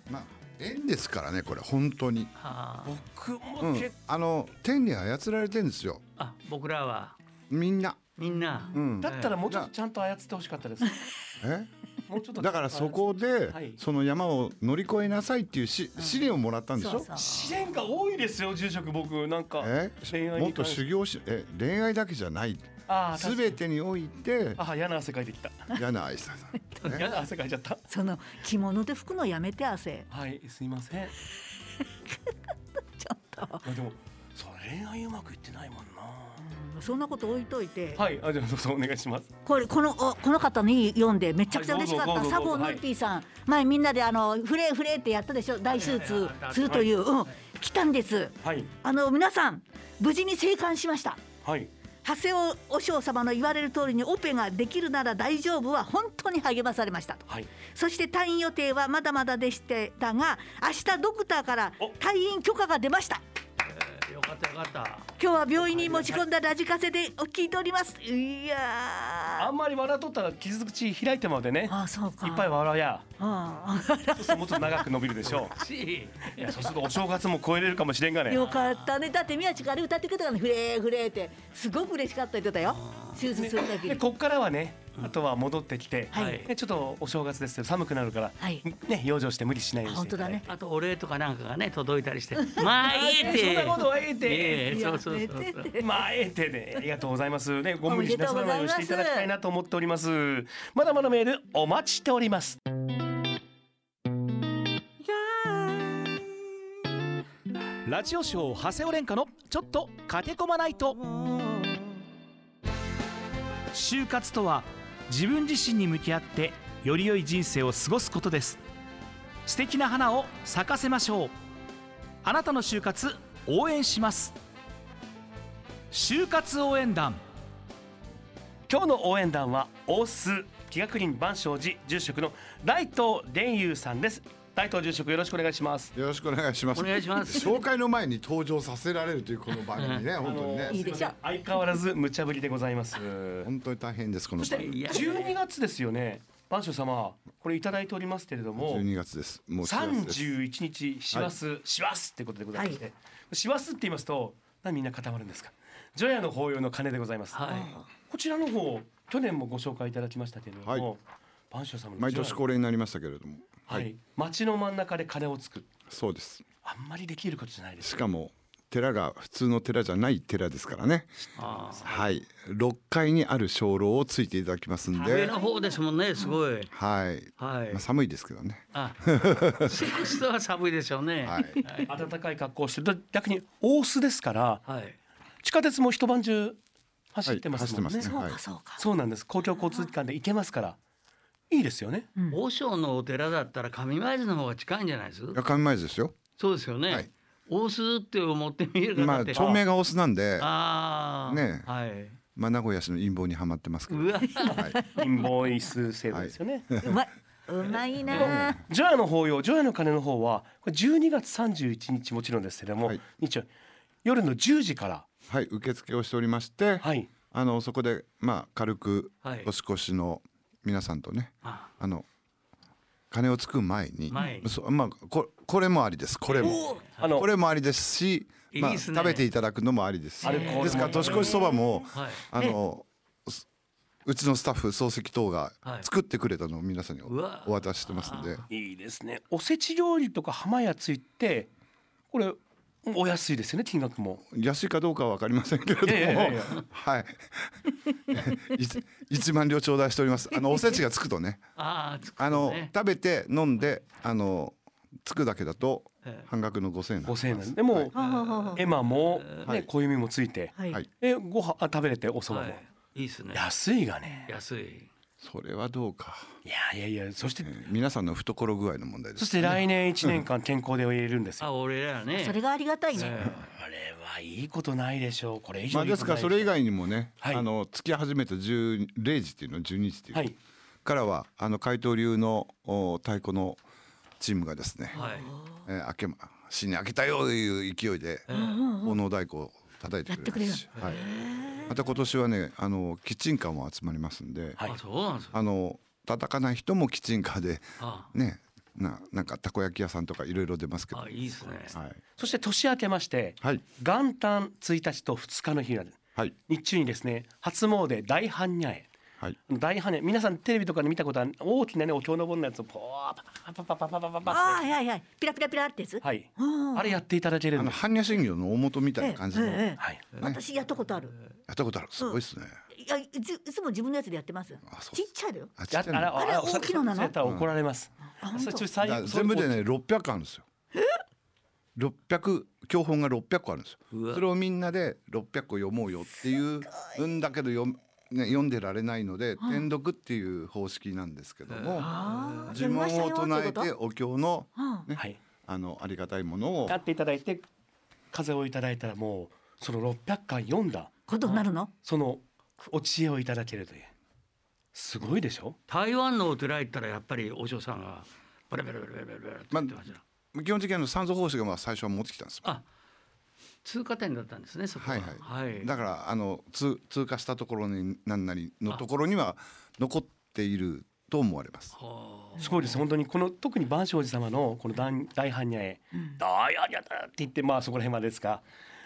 まあ縁ですからねこれ本当に、あ。僕うん。も結、あの天に操られてるんですよ。あ僕らは。みんな、みんな、うん。だ、ったらもうちょっとちゃんと操ってほしかったです。え？もうちょっとだからそこで、はい。その山を乗り越えなさいっていうし、試練をもらったんでしょ？そうそう。試練が多いですよ住職僕。なんかえ？恋愛もっとに関して。修行しえ恋愛だけじゃないすべてにおいてあ嫌な汗かいてきた。嫌な愛さん嫌な汗かいちゃった。その着物で拭くのやめて汗。はいすいません。<laughs> ちょっと。まあでもそう恋愛うまくいってないもんな。そんなこと置いといて。はいあじゃあどうぞお願いします。これこのおこの方に読んでめちゃくちゃ嬉しかった、サボヌッティさん、前みんなであのフレーフレーってやったでしょ？大手術するという、うん。来たんです。はい。あの皆さん無事に生還しました。はい長谷尾和尚様の言われる通りにオペができるなら大丈夫は本当に励まされましたと。はい。そして退院予定はまだまだでしたが明日ドクターからお退院許可が出ましたかったよかった。今日は病院に持ち込んだラジカセで聞いております。いやー。あんまり笑っとったら傷口開いてまうでね。あそうか。いっぱい笑うや。あそうするともっと長く伸びるでしょ <laughs> しういやそうするとお正月も超えれるかもしれんがね。あよかったね。だって宮地から歌ってくれたからねフレーフレーって。すごく嬉しかった言ってたよ。手術する時にでこっからはねあとは戻ってきて、はい。ねちょっとお正月ですよ。寒くなるから、はい。ね養生して無理しないようにして。いただいて本当だね。あとお礼とかなんかがね届いたりしてまあいいって。そんなことはええて。ええそうそうそうまあええてねありがとうございます。ねご無理しなさらないようにしていただきたいなと思っております。まだまだメールお待ちしております。ラジオショー長谷尾廉歌のちょっと駆け込まないと。就活とは自分自身に向き合ってより良い人生を過ごすことです。素敵な花を咲かせましょう。あなたの就活応援します。就活応援団。今日の応援団は大須気学林万象寺住職の大東蓮友さんです。大東住職よろしくお願いします。よろしくお願いします。お願いします。紹介の前に登場させられるというこの番組ね <laughs> 本当にね。いいでしょ。相変わらず無茶ぶりでございます。本当に大変ですこのそして番組いや12月ですよね。万象様これいただいておりますけれども12月です。もう幸せです。31日師走師走ってことでございまして師走って言いますと何みんな固まるんですか？除夜の法要の鐘でございます、はい。こちらの方去年もご紹介いただきましたけれども、はい。万象様の毎年恒例になりましたけれどもはい、街の真ん中で鐘をつくそうです。あんまりできることじゃないですしかも寺が普通の寺じゃない寺ですからね。あはい。6階にある鐘楼をついていただきますんー上での方ですもんねすごい。はい。はい。まあ寒いですけどね。あ人は寒いでしょうね。はい。暖かい格好をして逆に大須ですからはい。地下鉄も一晩中走ってますもんね,、はい。走ってますね。そうかそうか。そうなんです。公共交通機関で行けますからいいですよね。和尚のお寺だったら上前津の方が近いんじゃないです？いや神前ですよ。そうですよね、はい。大須って思ってみるかまあ町名がオスなんで。ああねはい。まあ名古屋市の陰謀にはまってますけど。うわ。はい。インボイス制度ですよね、うまい。うまいな除夜の法要除夜の鐘の方はこれ12月31日もちろんですけれども、はい。日曜夜の10時から。はい。受付をしておりましてはい。あのそこでまあ軽くはい。年越しの皆さんとねあ。あの鐘をつく前に前に。そまあここれもありです。これも。これもありですしまあいいっすね。食べていただくのもありですですから年越しそばもはい。あのすうちのスタッフ漱石等がはい。作ってくれたのを皆さんにお渡ししてますんで。いいですね。おせち料理とか浜屋ついてこれお安いですよね金額も。安いかどうかは分かりませんけれども、いやいやいやはい。<laughs> 一一万両頂戴しております。あのおせちがつくとね。あーつくとあのね食べて飲んであのつくだけだとえ半額の5000円5000円なんででも、はい。エマも、はい。ね小弓もついて、はい。はい。えご飯あ食べれてお蕎麦も、はい、いいですね。安いがね。安い。それはどうか、いやいやいやそして、えー皆さんの懐具合の問題ですそして来年1年間健康で終えるんですよ、あ、俺らね。それがありがたいね。え。あれはいいことないでしょう。これ以上いいまあですからそれ以外にもね、はい。あの月始めた10 0時っていうの？12時っていう、はい。からはあの海東流のお太鼓のチームがですね、えはい。えー、明けま死に明けたよという勢いで奉納太鼓を叩いてくれます。し、はい、また今年はねあのキッチンカーも集まりますんで、はい。あ、そうなんですか。あの叩かない人もキッチンカーであ、ねななんかたこ焼き屋さんとかいろいろ出ますけど、あ、いいですね。はい。そして年明けましてはい。元旦1日と2日の日がはい。日中にですね初詣大般若会はい。大般若皆さんテレビとかで見たことある大きなねお経の盆のやつをポーパパパパパパパパああはいはいピラピラピラってやつ。はい。うんあれやっていただけるあの般若心経の大元みたいな感じの、はい。私やったことある。ったことある。すごいですね、いやいついつも自分のやつでやってます。ちっちゃいだよ。あちっちゃいあれ大きいのなの？怒られます全部でね600個あるんです。よ。600教本が600個あるんですよ。それをみんなで600個読もうよっていうんだけど読,、ね、読んでられないので天読っていう方式なんですけどもああ呪文を唱えてて。お経の,、うんねはいあのありがたいものをやっていただいて風をいただいたらもうその600回読んだことになるの？そのお知恵をいただけるというすごいでしょ？台湾のお寺行ったらやっぱりお嬢さんがバラバラバラバラバラって言ってました。基本的にあの三蔵法師がまあ最初は持ってきたんですよ。あ、通過点だったんですね。そこは。はいはいはい。だからあの通通過したところに何なりのところには残っていると思われます。はすごいです本当にこの特に万象寺様のこの大大般若へ「大般若だ!」って言ってまあそこら辺までですが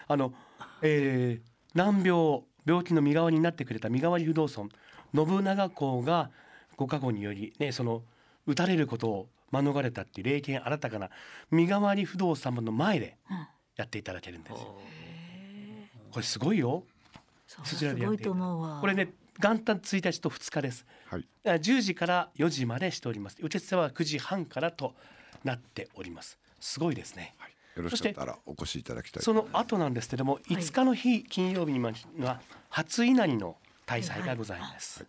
あの、えー難病病気の身代わりになってくれた身代わり不動尊信長公がご加護によりねその打たれることを免れたっていう霊験新たかな身代わり不動様の前でやっていただけるんですよ。これすごいよ。そちらすごいでやっていただと思うわ。これね元旦1日と2日です。はい。あ10時から4時までしております。受付は9時半からとなっております。すごいですね。よろしかったらお越しいただきたいとそ。の後なんですけども、5日の日金曜日には初稲荷の大祭がございます。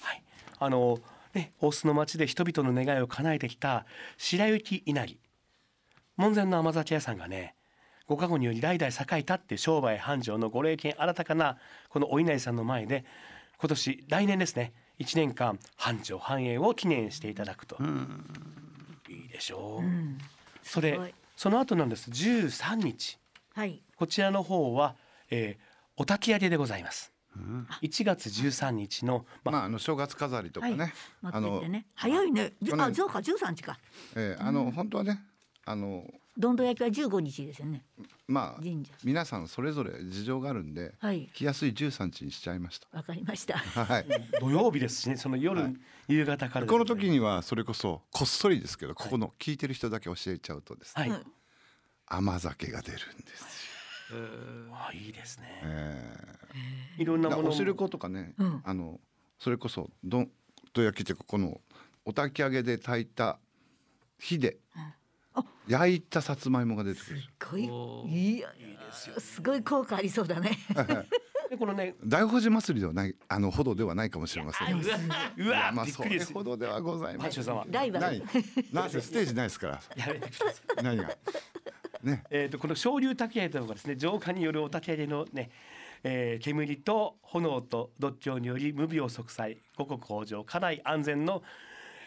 はい、あのね大須の町で人々の願いを叶えてきた白雪稲荷。門前の甘酒屋さんがね。ご加護により代々栄えたって商売繁盛のご霊験新たかなこのお稲荷さんの前で今年来年ですね1年間繁盛繁栄を記念していただくと、いいでしょう、それすごい。その後なんです。13日。はい。こちらの方は、えーお焚き上げでございます、1月13日の、ままああの正月飾りとかはい。ね、待あの。早いね。あ、そうか、十三日か。えーあの本当はねあのどんど焼きは十五日ですよね。まあ神社。皆さんそれぞれ事情があるんで、はい。来やすい13日にしちゃいました。わかりました。<laughs> はい。土曜日ですしねその夜、夕方からこの時にはそれこそこっそりですけど、ここの聞いてる人だけ教えちゃうとですね、はい、甘酒が出るんですよ。あいいですね、えいろんーなものお汁粉とかね、うん。あのそれこそどんど焼きっていうかこのお焚き上げで炊いた火で焼いたさつまいもが出てくる。すごいお。いや、すごい効果ありそうだね。<laughs> でこのね大宝寺祭りではないあのほどではないかもしれません。うわまあそれびっくりですほどではございません。ライバルない。。なんせステージないですから。やめてください何が？ね。えー、とこの昇竜焚き上げというのがですね浄化によるお焚き上げのね、えー煙と炎と独協により無病息災五穀豊穣家内安全の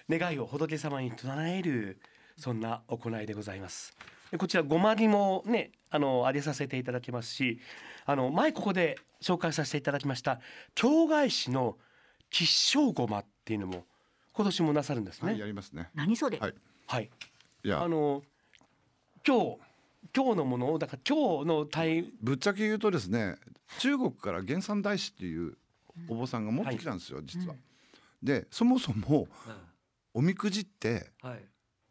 願いを仏様に唱えるそんな行いでございます。でこちらごまりもねあのあげさせていただきますしあの前ここで紹介させていただきました京返しの吉祥ごまっていうのも今年もなさるんですね。はいやりますね。何それ？はい。はいいやあの今日今日のものをだから今日の対ぶっちゃけ言うとですね中国から原産大師っていうお坊さんが持ってきたんですよ、実は。でそもそもおみくじってはい。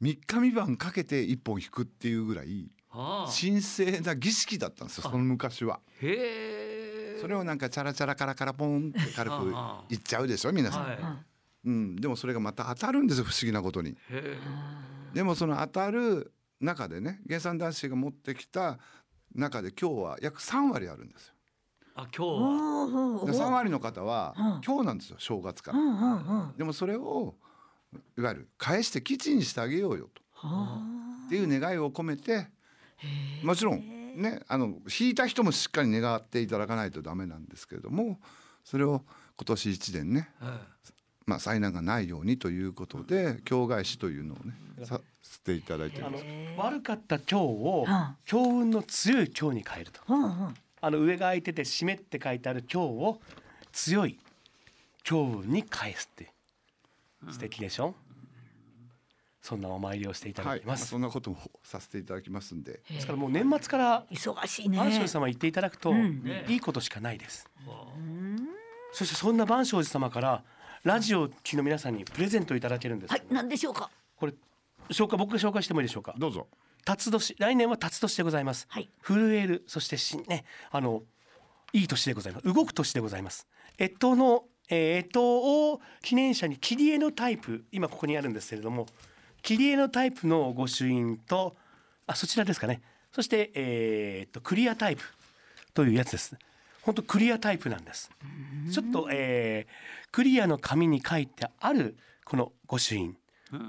3日3晩かけて1本引くっていうぐらいはあ。神聖な儀式だったんですよその昔は。へえ。それをなんかチャラチャラカラカラポンって軽く言っちゃうでしょ皆さん。はうん、でもそれがまた当たるんですよ不思議なことに。でもその当たる中でね原産男子が持ってきた中で今日は約3割あるんですよ。あ今日はおーで3割の方はうん今日なんですよ正月から。うんうんうんでもそれをいわゆる返して基地にしてあげようよと。っていう願いを込めてもちろんねあの引いた人もしっかり願っていただかないとダメなんですけれどもそれを今年一年ね、まあ、災難がないようにということで境外誌というのをねさせていただいてあのます。悪かった今日をうん強運の強い今日に変えると。あの上が空いてて湿って書いてある今日を強い強運に返すって素敵でしょ？そんなお参りをしていただきます、そんなこともさせていただきますんで、ですからもう年末から忙しいね。万象寺様言っていただくとん。いいことしかないです、そしてそんな万象寺様からラジオを聴きの皆さんにプレゼントいただけるんです、はい。何でしょうか？これ紹介僕が紹介してもいいでしょうか？どうぞ。辰年来年は辰年でございます、はい。震えるそしてしねあのいい年でございます。動く年でございます。越冬の、えー、越冬を記念車に切り絵のタイプ今ここにあるんですけれども切り絵のタイプの御朱印とあそちらですかね。そして、えー、とクリアタイプというやつです。本当クリアタイプなんです。ちょっと、えークリアの紙に書いてあるこの御朱印、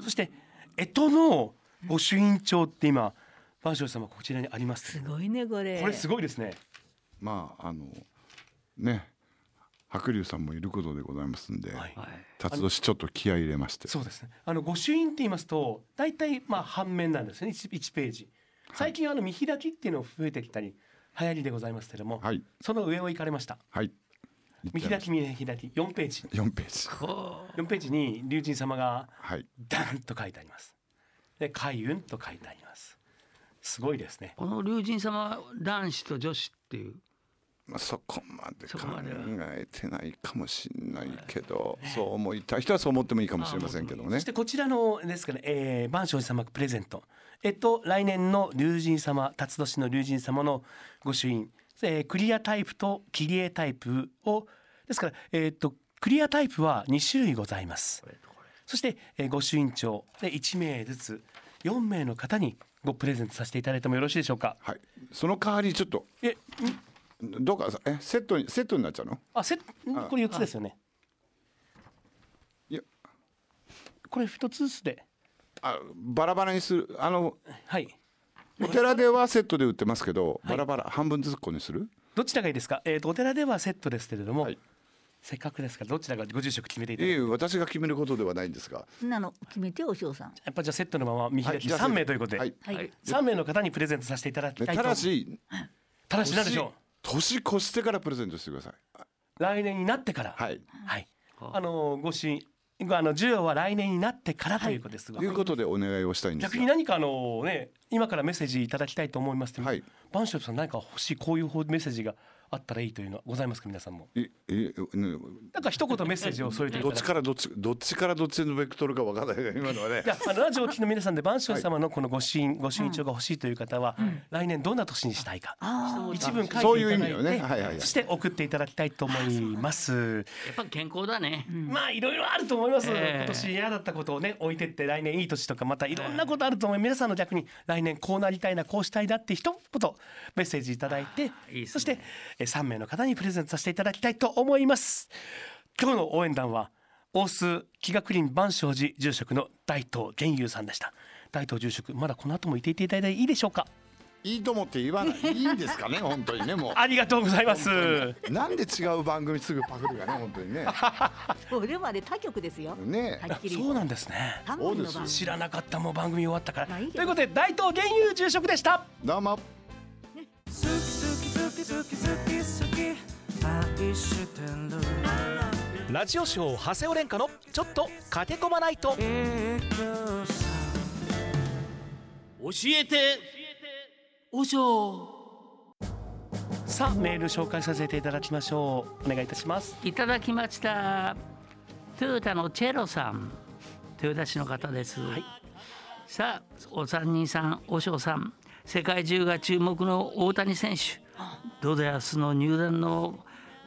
そして干支の御朱印帳って今万象様こちらにありますすごいねこれ。これすごいですね。まああのね白龍さんもいることでございますんで、はい。はい。辰年ちょっと気合い入れまして。そうですね。あの御朱印って言いますと大体まあ半面なんですね。1, 1ページ。最近あの見開きっていうの増えてきたり流行りでございますけれども、はい。その上を行かれました。はい。見開き見開き4ページ。4ページ。こ4ページに龍神様がはい。ダンと書いてあります。で開運と書いてあります。すごいですね。この龍神様は男子と女子っていうまあ、そこまで考えてないかもしれないけど、そう思いたい人はそう思ってもいいかもしれませんけどもねそしてこちらのですかね、えー、万象寺様プレゼント。えっと来年の龍神様、辰年の龍神様の御朱印、えー、クリアタイプと切り絵タイプをですからえーっとクリアタイプは2種類ございます。そして、えー、御朱印帳で1名ずつ4名の方にごプレゼントさせていただいてもよろしいでしょうか？はい。その代わりちょっと。え、ん？どうかえセットにセットになっちゃうの？あ、せこれ4つですよね。い。や。これ1つずつで、あバラバラにする。あのはい。お寺ではセットで売ってますけど、バラバラ半分ずつこにする？どちらがいいですか？えっ、とお寺ではセットですけれども、はい。せっかくですからどちらがご住職決めていただいて。私が決めることではないんですが。なの？決めてお嬢さん。やっぱじゃあセットのまま見開きじゃあ3名ということで、はい。はい、はい。3名の方にプレゼントさせていただきでたいと。ただし。ただし何でしょ年越してからプレゼントしてください。う来年になってから。はい。はい。あ。のご支あの授与は来年になってからということですが、ということでお願いをしたいんですが逆に何かあのね今からメッセージいただきたいと思いますけど、はい。バンさん何か欲しいこういうメッセージがあったらいいというのはございますか皆さんも？ええねなんか一言メッセージを添えてどっちからどっちどっちからどっちのベクトルかわからない今のはね。いやあのラジオを聴きの皆さんで万象様のこのご朱印、ご朱印帳が欲しいという方は、来年どんな年にしたいか、一文書いていただいてそういう意味よね。はいはいはいそして送っていただきたいと思います。やっぱ健康だね、まあいろいろあると思います、ええ。今年嫌だったことをね置いてって来年いい年とかまたいろんなことあると思い皆さんの逆に来年こうなりたいなこうしたいなって一言メッセージいただいていいですね。そしてえ3名の方にプレゼントさせていただきたいと思います。今日の応援団は大須気学林万象寺住職の大東源雄さんでした。大東住職まだこの後もいていていただいていいでしょうか？いいと思って言わない。いいんですかね <laughs> 本当にねもありがとうございます。うなんで違う番組すぐパクるかね本当にね。<laughs> それまで他局ですよ。ねそうなんですね。知らなかったもう番組終わったから。まあいいけど。ということで大東源雄住職でした。どうもラジオショー長谷尾廉歌のちょっと駆け込まないと。教えておしょさあメール紹介させていただきましょう。お願いいたします。いただきました。トヨタのチェロさん。豊田市の方です、はい。さあお三人さんお嬢さん。世界中が注目の大谷選手ドジャースの入団の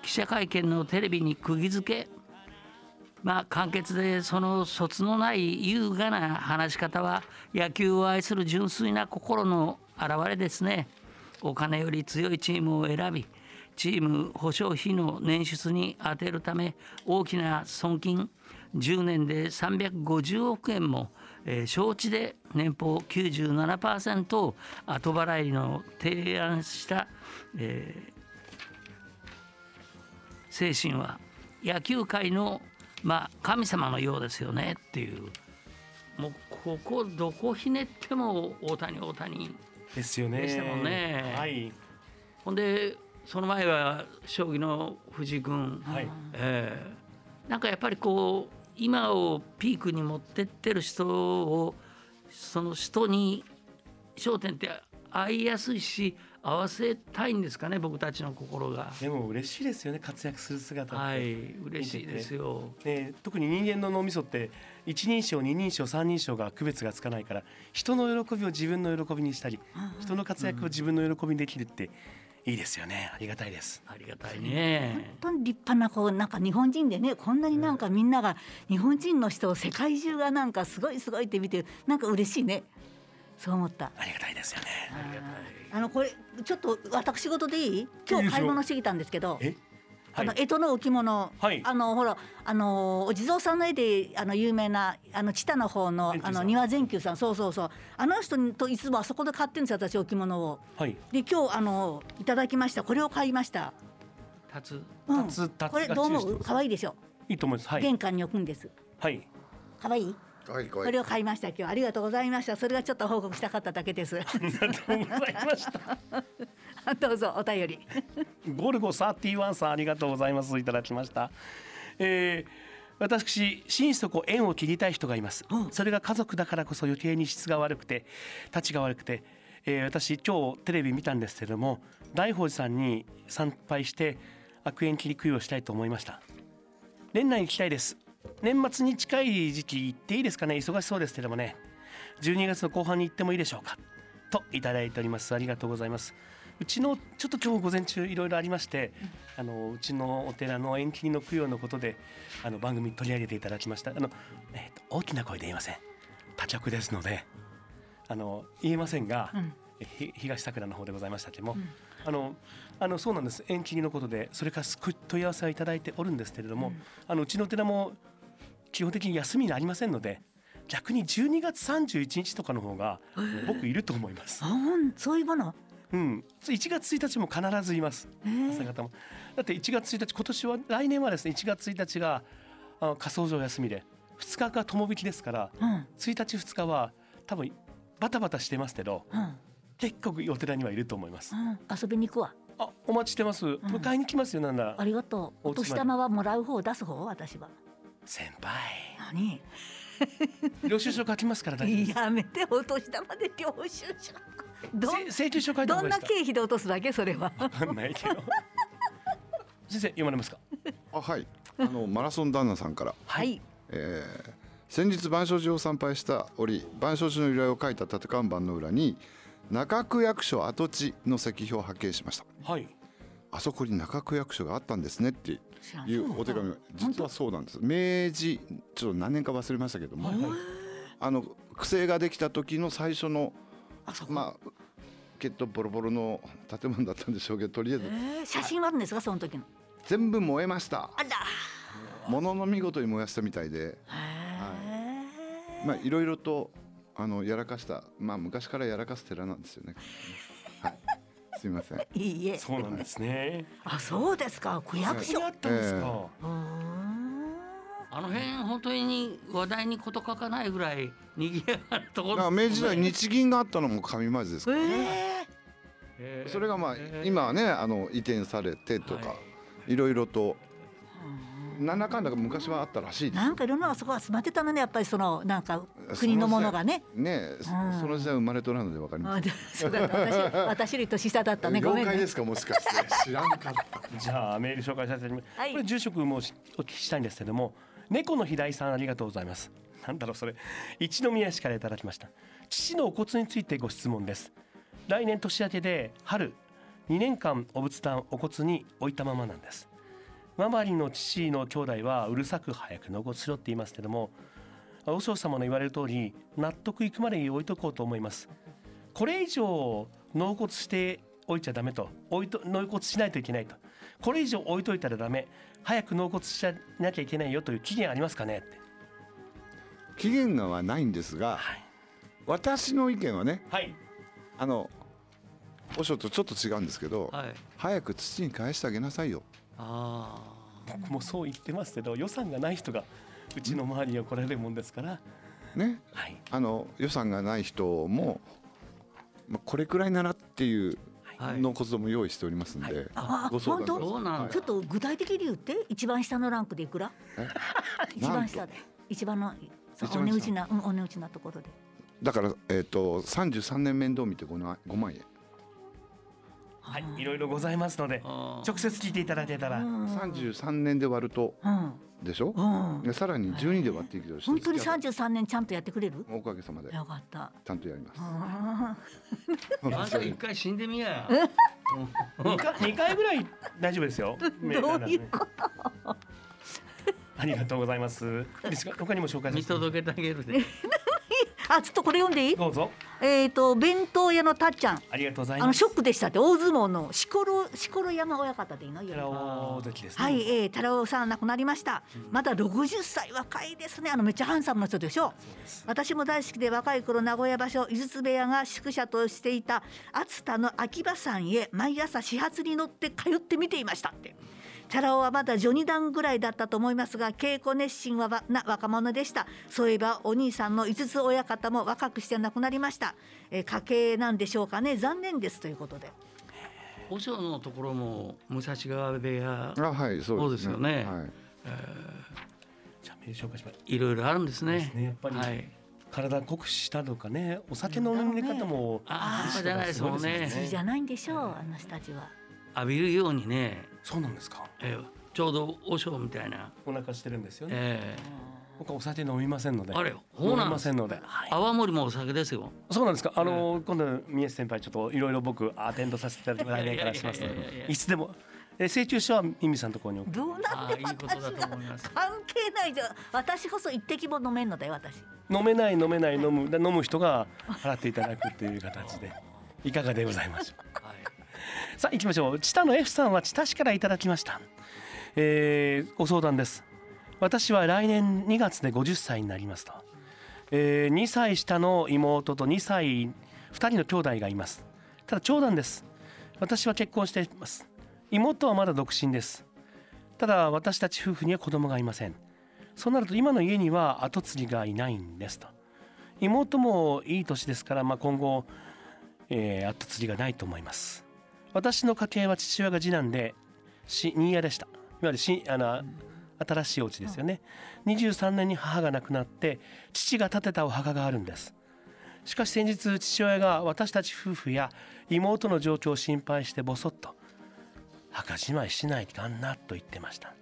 記者会見のテレビに釘付け。まあ簡潔でその卒のない優雅な話し方は野球を愛する純粋な心の表れですね。お金より強いチームを選びチーム保証費の捻出に充てるため大きな損金10年で350億円も、えー承知で年俸97%を後払いの提案した、えー精神は野球界の、まあ、神様のようですよねっていう。もうここどこひねっても大谷大谷ですよね。でしたもんね。はい。ほんでその前は将棋の藤井君、はい。えーなんかやっぱりこう今をピークに持ってってる人をその人に焦点って合いやすいし合わせたいんですかね僕たちの心が。でも嬉しいですよね活躍する姿って、はい嬉しいですよ。ね、特に人間の脳みそって一人称二人称三人称が区別がつかないから人の喜びを自分の喜びにしたり人の活躍を自分の喜びにできるっていいですよねありがたいですありがたいね。本当に立派なこうなんか日本人でねこんなになんかみんなが日本人の人を世界中がなんかすごいすごいって見てなんか嬉しいねそう思った。ありがたいですよね。あのこれちょっと私事でいい？今日買い物してきたんですけどえ？はい。あの江戸の置物、はい。あのほらあのお地蔵さんの絵であの有名なあの知多の方のあの庭善久さん。そうそうそう。あの人といつもあそこで買ってるんですよ私置物を。はい。で今日あのいただきました。これを買いました。立つ？うん。立つ立つこれどう思う？が注意してます可愛いでしょ？いいと思います。はい。玄関に置くんです。はい。可愛い？はいこれを買いました今日。ありがとうございました。それがちょっと報告したかっただけです。ありがとうございました。<laughs> どうぞお便り。ゴルゴ31さんありがとうございます。いただきました、えー私心底縁を切りたい人がいます、それが家族だからこそ余計に質が悪くて立ちが悪くて、えー私今日テレビ見たんですけれども大宝寺さんに参拝して悪縁切り供養したいと思いました。年内に行きたいです年末に近い時期行っていいですかね？忙しそうですけどもね。12月の後半に行ってもいいでしょうか？といただいております。ありがとうございます。うちのちょっと今日午前中いろいろありまして、あのうちのお寺の延期の供養のことであの番組に取り上げていただきました。あの、えーと大きな声で言いません。他局ですのであの言えませんが、えひ東桜の方でございましたけ？ども、あのあのそうなんです。延期のことでそれからすく問い合わせはいただいておるんですけれども、あのうちのお寺も基本的に休みがありませんので逆に12月31日とかの方が僕いると思いますあ。ほんそういうもの？うん、1月1日も必ずいます。朝方も。だって1月1日今年は来年はですね1月1日があの仮想上休みで2日が友引きですから、うん1日2日は多分バタバタしてますけどうん結構お寺にはいると思います。うん遊びに行くわ。あお待ちしてます。迎えに来ますよなんならありがとう。お年玉はもらう方出す方？私は。先輩何？領収書書きますから大丈夫です。やめてお年玉で領収書。ど請求書書いた方どんな経費で落とすだけそれは。か。わかんないけど。先生読まれますか？あはいあのマラソン旦那さんから、はい。えー先日万象寺を参拝した折万象寺の由来を書いた縦看板の裏に中区役所跡地の石碑を発見しましたはい。あそこに中区役所があったんですねっていうお手紙。が実はそうなんです。明治ちょっと何年か忘れましたけども、あの区政ができた時の最初のあそこ。まあけっとボロボロの建物だったんでしょうけどとりあえず。えー写真はあるんですかその時の？全部燃えました。ものの見事に燃やしたみたいで。へえ。まあいろいろとあのやらかした。まあ昔からやらかす寺なんですよね。はい。すみません。いいえ。そうなんですね。あそうですか区役所。あったんですか。あの辺本当に話題に事欠かないぐらい賑やかなところ。まあ明治時代日銀があったのも上町ですからね。ええーそれがまあ今はねあの移転されてとかいろいろとなんだかんだ昔はあったらしいです。ーなんかいろんなのがそこは集まってたのねやっぱりそのなんか国のものがね。ねうん。その時代生まれとらんのでわかりまあでそうだった。私私より年下だったす。ね。<laughs> ごめんね。妖怪で。すかもしかして。知らんかった。<laughs> じゃあメール紹介させてはい。これ住職もお聞きしたいんですけども猫の平井さんありがとうございます。なんだろうそれ。一宮市からいただきました。父のお骨についてご質問です。来年年明けで春2年間お仏壇お骨に置いたままなんです周りの父の兄弟はうるさく早く納骨しろって言いますけども和尚様の言われる通り納得いくまで置いとこうと思います。これ以上納骨しておいちゃダメと置いと納骨しないといけないと。これ以上置いといたらダメ。早く納骨しなきゃいけないよという期限ありますかね？って期限がはないんですが、はい私の意見はねはい。あの和尚とちょっと違うんですけど、はい。早く土に返してあげなさいよ。あ僕もそう言ってますけど予算がない人がうちの周りには来られるもんですから。ね。はい。あの予算がない人も、まあ、これくらいならっていうはい。納骨堂も用意しておりますんで、あご相談ちょっと具体的に言って一番下のランクでいくら？え？一番下で。一番のお値打ちな、うん、お値打ちなところで。だから、えー、と33年面倒見て 5, 万5万円はいいろいろございますのであ直接聞いていただけたら。うん。33年で割るとうんでしょ、うさらに12で割っていくと本当に33年ちゃんとやってくれる？おかげさまで。よかった。ちゃんとやります。<laughs> ああんた一回死んでみや。<laughs> 2回二回ぐらい大丈夫ですよ。<laughs> ーどういうこと？ありがとうございます。ですが他にも紹介さ見届けてあげるであちょっとこれ読んでいい？どうぞ。えっ、と弁当屋のたっちゃんありがとうございあのます。ショックでしたって大相撲のしころしころ山親方でいいの寺尾関ですね。はい、えー、太郎さん亡くなりました。まだ60歳若いですね。あのめっちゃハンサムな人でしょ？私も大好きで若い頃名古屋場所井筒部屋が宿舎としていた熱田の秋葉山へ毎朝始発に乗って通って見ていましたって。チャラ男はまだ序二段ぐらいだったと思いますが稽古熱心はわな若者でした。そういえばお兄さんの井筒親方も若くして亡くなりました、えー家系なんでしょうかね。残念ですということで。和尚のところも武蔵川部屋。あはいそうですすよね。はい。じゃあメール紹介します。いろいろあるんですね。ですね。やっぱりはい。体酷使したとかね、お酒の飲み方も。ああ半端じゃないですもんね。普通じゃないんでしょうあの人たちは。浴びるようにね、そうなんですか？えーちょうど和尚みたいな、お腹してるんですよね。え僕はお酒飲みませんので。あれ飲みませんので。はい。ー、泡盛もお酒ですよ。そうなんですか。あの今度宮下先輩ちょっといろいろ僕アテンドさせていただき来年からしますのいつでも。え請求書はミミさんのところに。どうなってことだと思います。関係ないじゃん。私こそ一滴も飲めんのだよ私。飲めない飲めない飲む。で飲む人が払っていただくという形で。いかがでございましょうはいさあ行きましょう。知多の F さんは知多市からいただきました、えーご相談です。私は来年2月で50歳になりますと、え2歳下の妹と2歳2人の兄弟がいます。ただ長男です。私は結婚しています。妹はまだ独身です。ただ私たち夫婦には子供がいません。そうなると今の家には跡継ぎがいないんですと。妹もいい年ですから、まあ、今後、えー後継ぎがないと思います。私の家系は父親が次男で新家でした。いわゆるしあの新しいお家ですよね。23年に母が亡くなって父が建てたお墓があるんです。しかし先日父親が私たち夫婦や妹の状況を心配してボソッと墓じまいしないかんなと言ってました。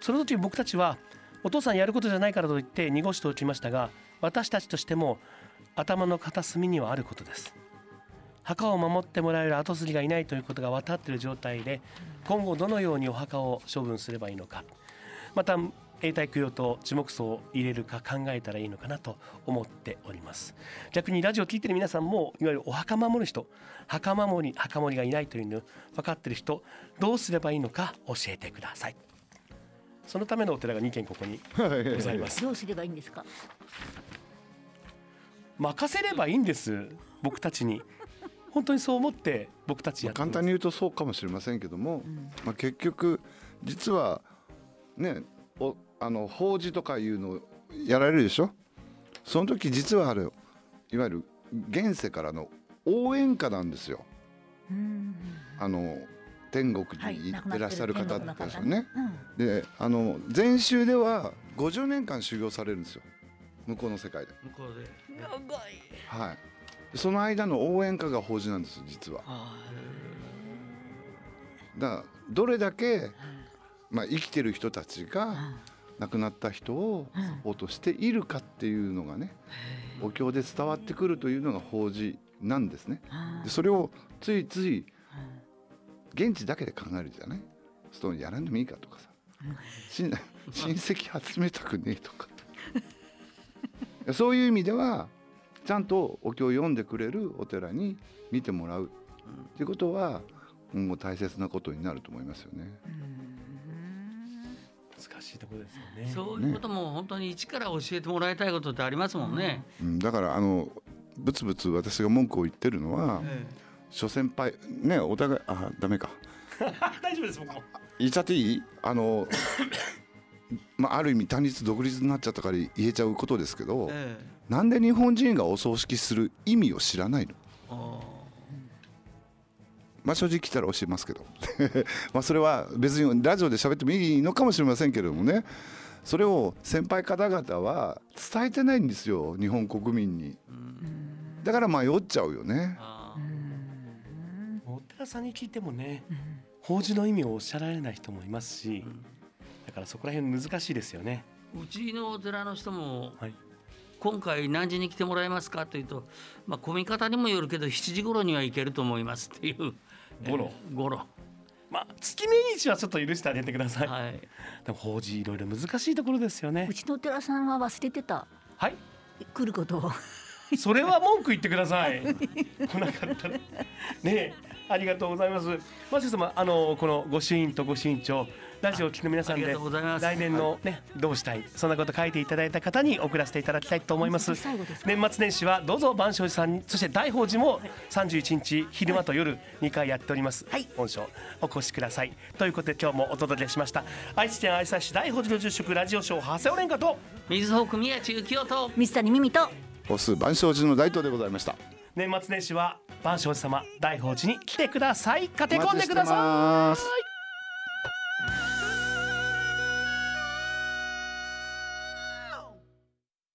その時僕たちはお父さんやることじゃないからと言って濁しておきましたが私たちとしても頭の片隅にはあることです。墓を守ってもらえる後継ぎがいないということが分かっている状態で今後どのようにお墓を処分すればいいのか。また永代供養と樹木葬を入れるか考えたらいいのかなと思っております。逆にラジオを聞いてる皆さんもいわゆるお墓守る人墓守り墓守りがいないというの分かっている人どうすればいいのか教えてください。そのためのお寺が2軒ここにございます。どうすればいいんですか？任せればいいんです僕たちに本当にそう思って僕たちやってます。簡単に言うとそうかもしれませんけども、まあ、結局実はねおあの法事とかいうのをやられるでしょ？その時実はあれいわゆる現世からの応援歌なんですよ。うん。あの天国はいに行ってらっしゃる方亡くなですよね。うんであの禅宗では50年間修行されるんですよ。向こうの世界で。向こうで。長い。はい、その間の応援歌が法事なんです実は。だからどれだけ、まあ、生きてる人たちが亡くなった人をサポートしているかっていうのがねお経で伝わってくるというのが法事なんですね。でそれをついつい現地だけで考えるじゃない？ストーンやらんでもいいかとかさ。親親戚集めたくねえとか。<laughs> そういう意味ではちゃんとお経を読んでくれるお寺に見てもらう。っていうことは今後大切なことになると思いますよね。難しいところですよね。そういうことも本当に一から教えてもらいたいことってありますもんね。うん、だからあのぶつぶつ私が文句を言ってるのは、諸先輩ねお互いあダメか。<laughs> 大丈夫です僕も。言っちゃっていい？あのまあある意味単立独立になっちゃったから言えちゃうことですけど、えなんで日本人がお葬式する意味を知らないの？あまあ正直来たら教えますけど。<laughs> まあそれは別にラジオで喋ってもいいのかもしれませんけれどもね。それを先輩方々は伝えてないんですよ日本国民に。だから迷っちゃうよね。あお寺さんに聞いてもね法事の意味をおっしゃられない人もいますしだからそこら辺難しいですよね。うちのお寺の人もはい。今回何時に来てもらえますかというと、まあ、混み方にもよるけど7時頃には行けると思いますっていう頃えー頃まあ月命日はちょっと許してあげてください、はい。でも法事いろいろ難しいところですよね。うちのお寺さんは忘れてた。はい。来ることを。それは文句言ってください。来なかったら。ねえありがとうございます。マシュ様あのこのご朱印とご朱印帳ラジオを聞く皆さんで来年のねどうしたいそんなこと書いていただいた方に送らせていただきたいと思います年末年始はどうぞ万象寺さんにそして大宝寺も31日昼間と夜2回やっております、はい。本書お越しください。ということで今日もお届けしました。愛知県愛西市大宝寺の住職ラジオショー長谷尾廉香と水穂組宮地幸男と水谷美美とお数万象寺の大東でございました。年末年始は万象寺様大宝寺に来てください。駆け込んでください